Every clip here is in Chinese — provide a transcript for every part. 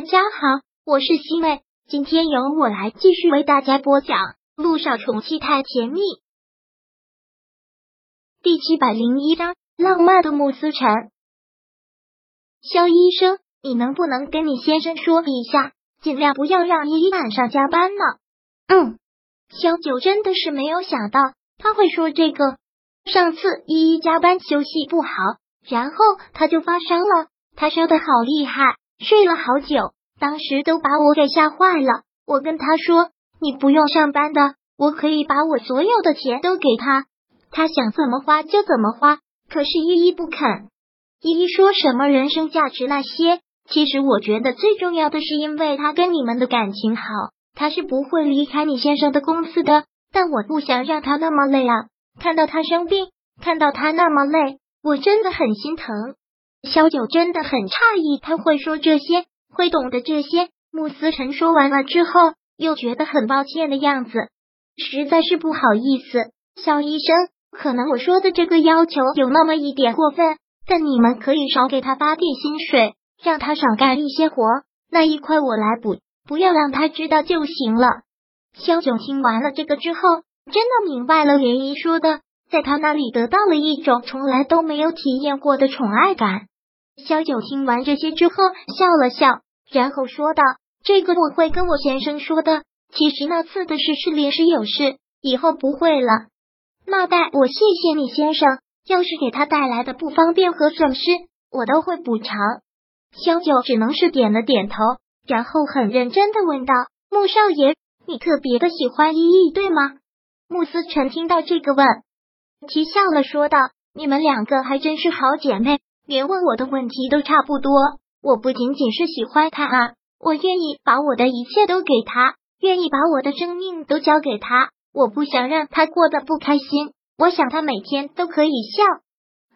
大家好，我是西妹，今天由我来继续为大家播讲《路上宠妻太甜蜜》第七百零一章：浪漫的慕思辰。肖医生，你能不能跟你先生说一下，尽量不要让依依晚上加班呢？嗯，肖九真的是没有想到他会说这个。上次依依加班休息不好，然后他就发烧了，他烧的好厉害。睡了好久，当时都把我给吓坏了。我跟他说：“你不用上班的，我可以把我所有的钱都给他，他想怎么花就怎么花。”可是依依不肯。依依说什么人生价值那些，其实我觉得最重要的是，因为他跟你们的感情好，他是不会离开你先生的公司的。但我不想让他那么累啊！看到他生病，看到他那么累，我真的很心疼。萧九真的很诧异，他会说这些，会懂得这些。穆思辰说完了之后，又觉得很抱歉的样子，实在是不好意思。肖医生，可能我说的这个要求有那么一点过分，但你们可以少给他发点薪水，让他少干一些活，那一块我来补，不要让他知道就行了。肖九听完了这个之后，真的明白了涟漪说的，在他那里得到了一种从来都没有体验过的宠爱感。萧九听完这些之后笑了笑，然后说道：“这个我会跟我先生说的。其实那次的事是临时有事，以后不会了。那代我谢谢你先生，要是给他带来的不方便和损失，我都会补偿。”萧九只能是点了点头，然后很认真的问道：“穆少爷，你特别的喜欢依依，对吗？”穆思辰听到这个问，啼笑了，说道：“你们两个还真是好姐妹。”连问我的问题都差不多。我不仅仅是喜欢他啊，我愿意把我的一切都给他，愿意把我的生命都交给他。我不想让他过得不开心，我想他每天都可以笑。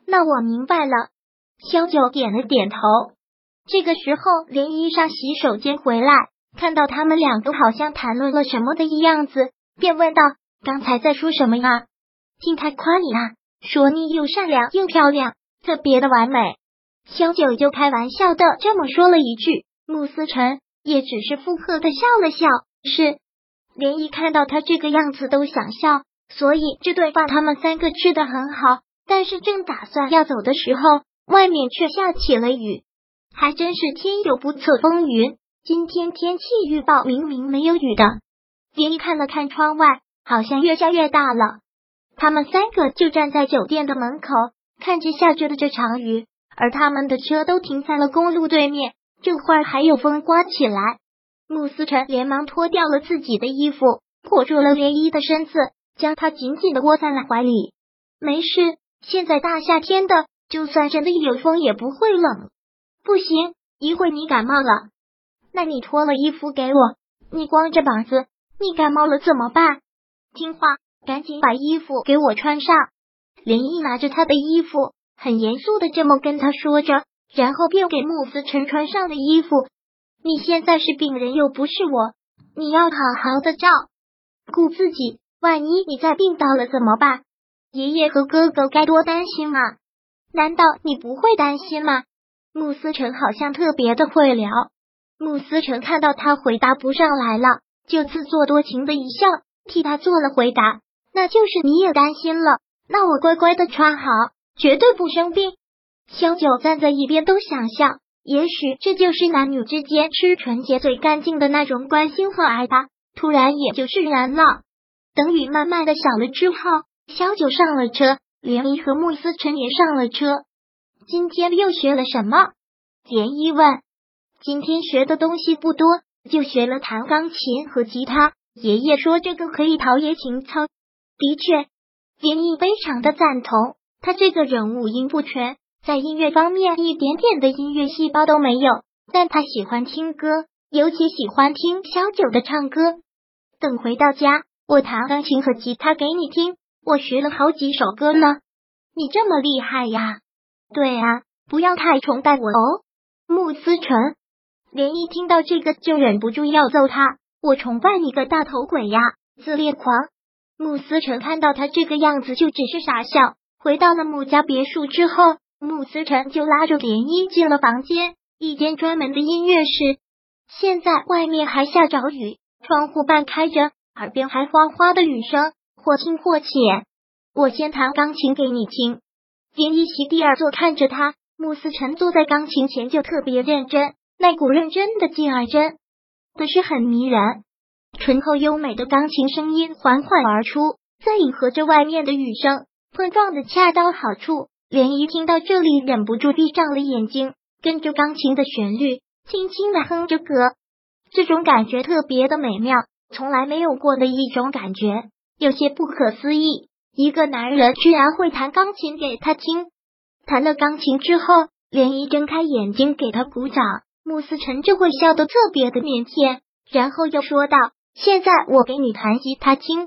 那我明白了。萧九点了点头。这个时候，连衣上洗手间回来，看到他们两个好像谈论了什么的样子，便问道：“刚才在说什么呀？听他夸你啊，说你又善良又漂亮。”特别的完美，萧九就开玩笑的这么说了一句，穆思辰也只是附和的笑了笑。是连一看到他这个样子都想笑，所以这顿饭他们三个吃的很好。但是正打算要走的时候，外面却下起了雨，还真是天有不测风云。今天天气预报明明没有雨的，连一看了看窗外，好像越下越大了。他们三个就站在酒店的门口。看着下着的这场雨，而他们的车都停在了公路对面。这会儿还有风刮起来，穆思辰连忙脱掉了自己的衣服，裹住了涟漪的身子，将她紧紧的窝在了怀里。没事，现在大夏天的，就算真的有风也不会冷。不行，一会你感冒了，那你脱了衣服给我。你光着膀子，你感冒了怎么办？听话，赶紧把衣服给我穿上。林毅拿着他的衣服，很严肃的这么跟他说着，然后便给穆思辰穿上了衣服。你现在是病人，又不是我，你要好好的照顾自己。万一你再病倒了怎么办？爷爷和哥哥该多担心啊！难道你不会担心吗？穆思成好像特别的会聊。穆思成看到他回答不上来了，就自作多情的一笑，替他做了回答。那就是你也担心了。那我乖乖的穿好，绝对不生病。萧九站在一边都想笑，也许这就是男女之间吃纯洁最干净的那种关心和爱吧。突然也就释然了。等雨慢慢的小了之后，萧九上了车，连依和穆思辰也上了车。今天又学了什么？连依问。今天学的东西不多，就学了弹钢琴和吉他。爷爷说这个可以陶冶情操。的确。连毅非常的赞同，他这个人五音不全，在音乐方面一点点的音乐细胞都没有，但他喜欢听歌，尤其喜欢听萧九的唱歌。等回到家，我弹钢琴和吉他给你听，我学了好几首歌呢。你这么厉害呀？对啊，不要太崇拜我哦。穆思成，连毅听到这个就忍不住要揍他，我崇拜你个大头鬼呀，自恋狂！穆思成看到他这个样子，就只是傻笑。回到了穆家别墅之后，穆思成就拉着涟漪进了房间，一间专门的音乐室。现在外面还下着雨，窗户半开着，耳边还哗哗的雨声，或轻或浅。我先弹钢琴给你听。林一席第二座看着他，穆思辰坐在钢琴前就特别认真，那股认真的劲儿真的是很迷人。醇厚优美的钢琴声音缓缓而出，在迎合着外面的雨声，碰撞的恰到好处。涟漪听到这里，忍不住闭上了眼睛，跟着钢琴的旋律，轻轻的哼着歌。这种感觉特别的美妙，从来没有过的一种感觉，有些不可思议。一个男人居然会弹钢琴给他听。弹了钢琴之后，涟漪睁开眼睛给他鼓掌，穆思辰就会笑得特别的腼腆，然后又说道：“现在我给你弹吉他听。”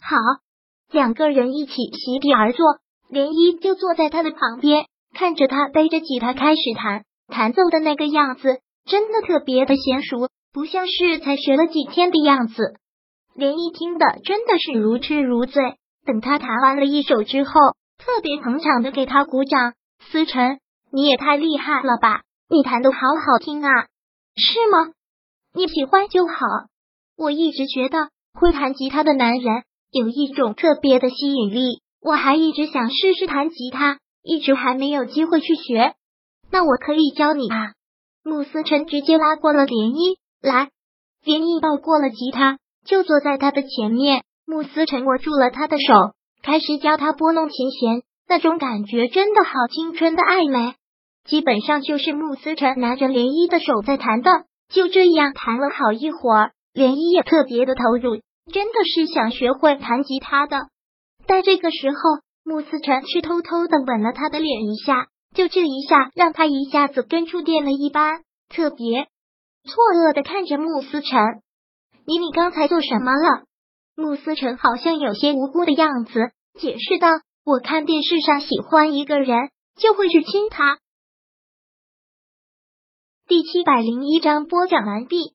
好，两个人一起席地而坐，涟漪就坐在他的旁边，看着他背着吉他开始弹，弹奏的那个样子真的特别的娴熟，不像是才学了几天的样子。涟漪听的真的是如痴如醉。等他弹完了一首之后，特别捧场的给他鼓掌。思辰，你也太厉害了吧！你弹的好好听啊，是吗？你喜欢就好。我一直觉得会弹吉他的男人有一种特别的吸引力，我还一直想试试弹吉他，一直还没有机会去学。那我可以教你啊！穆思辰直接拉过了涟漪，来，涟漪抱过了吉他，就坐在他的前面。穆思辰握住了他的手，开始教他拨弄琴弦，那种感觉真的好青春的暧昧，基本上就是穆思辰拿着涟漪的手在弹的。就这样弹了好一会儿，涟漪也特别的投入，真的是想学会弹吉他的。但这个时候，穆思辰却偷偷的吻了他的脸一下，就这一下，让他一下子跟触电了一般，特别错愕的看着穆思辰：“你你刚才做什么了？”穆思辰好像有些无辜的样子，解释道：“我看电视上喜欢一个人，就会去亲他。”第七百零一章播讲完毕。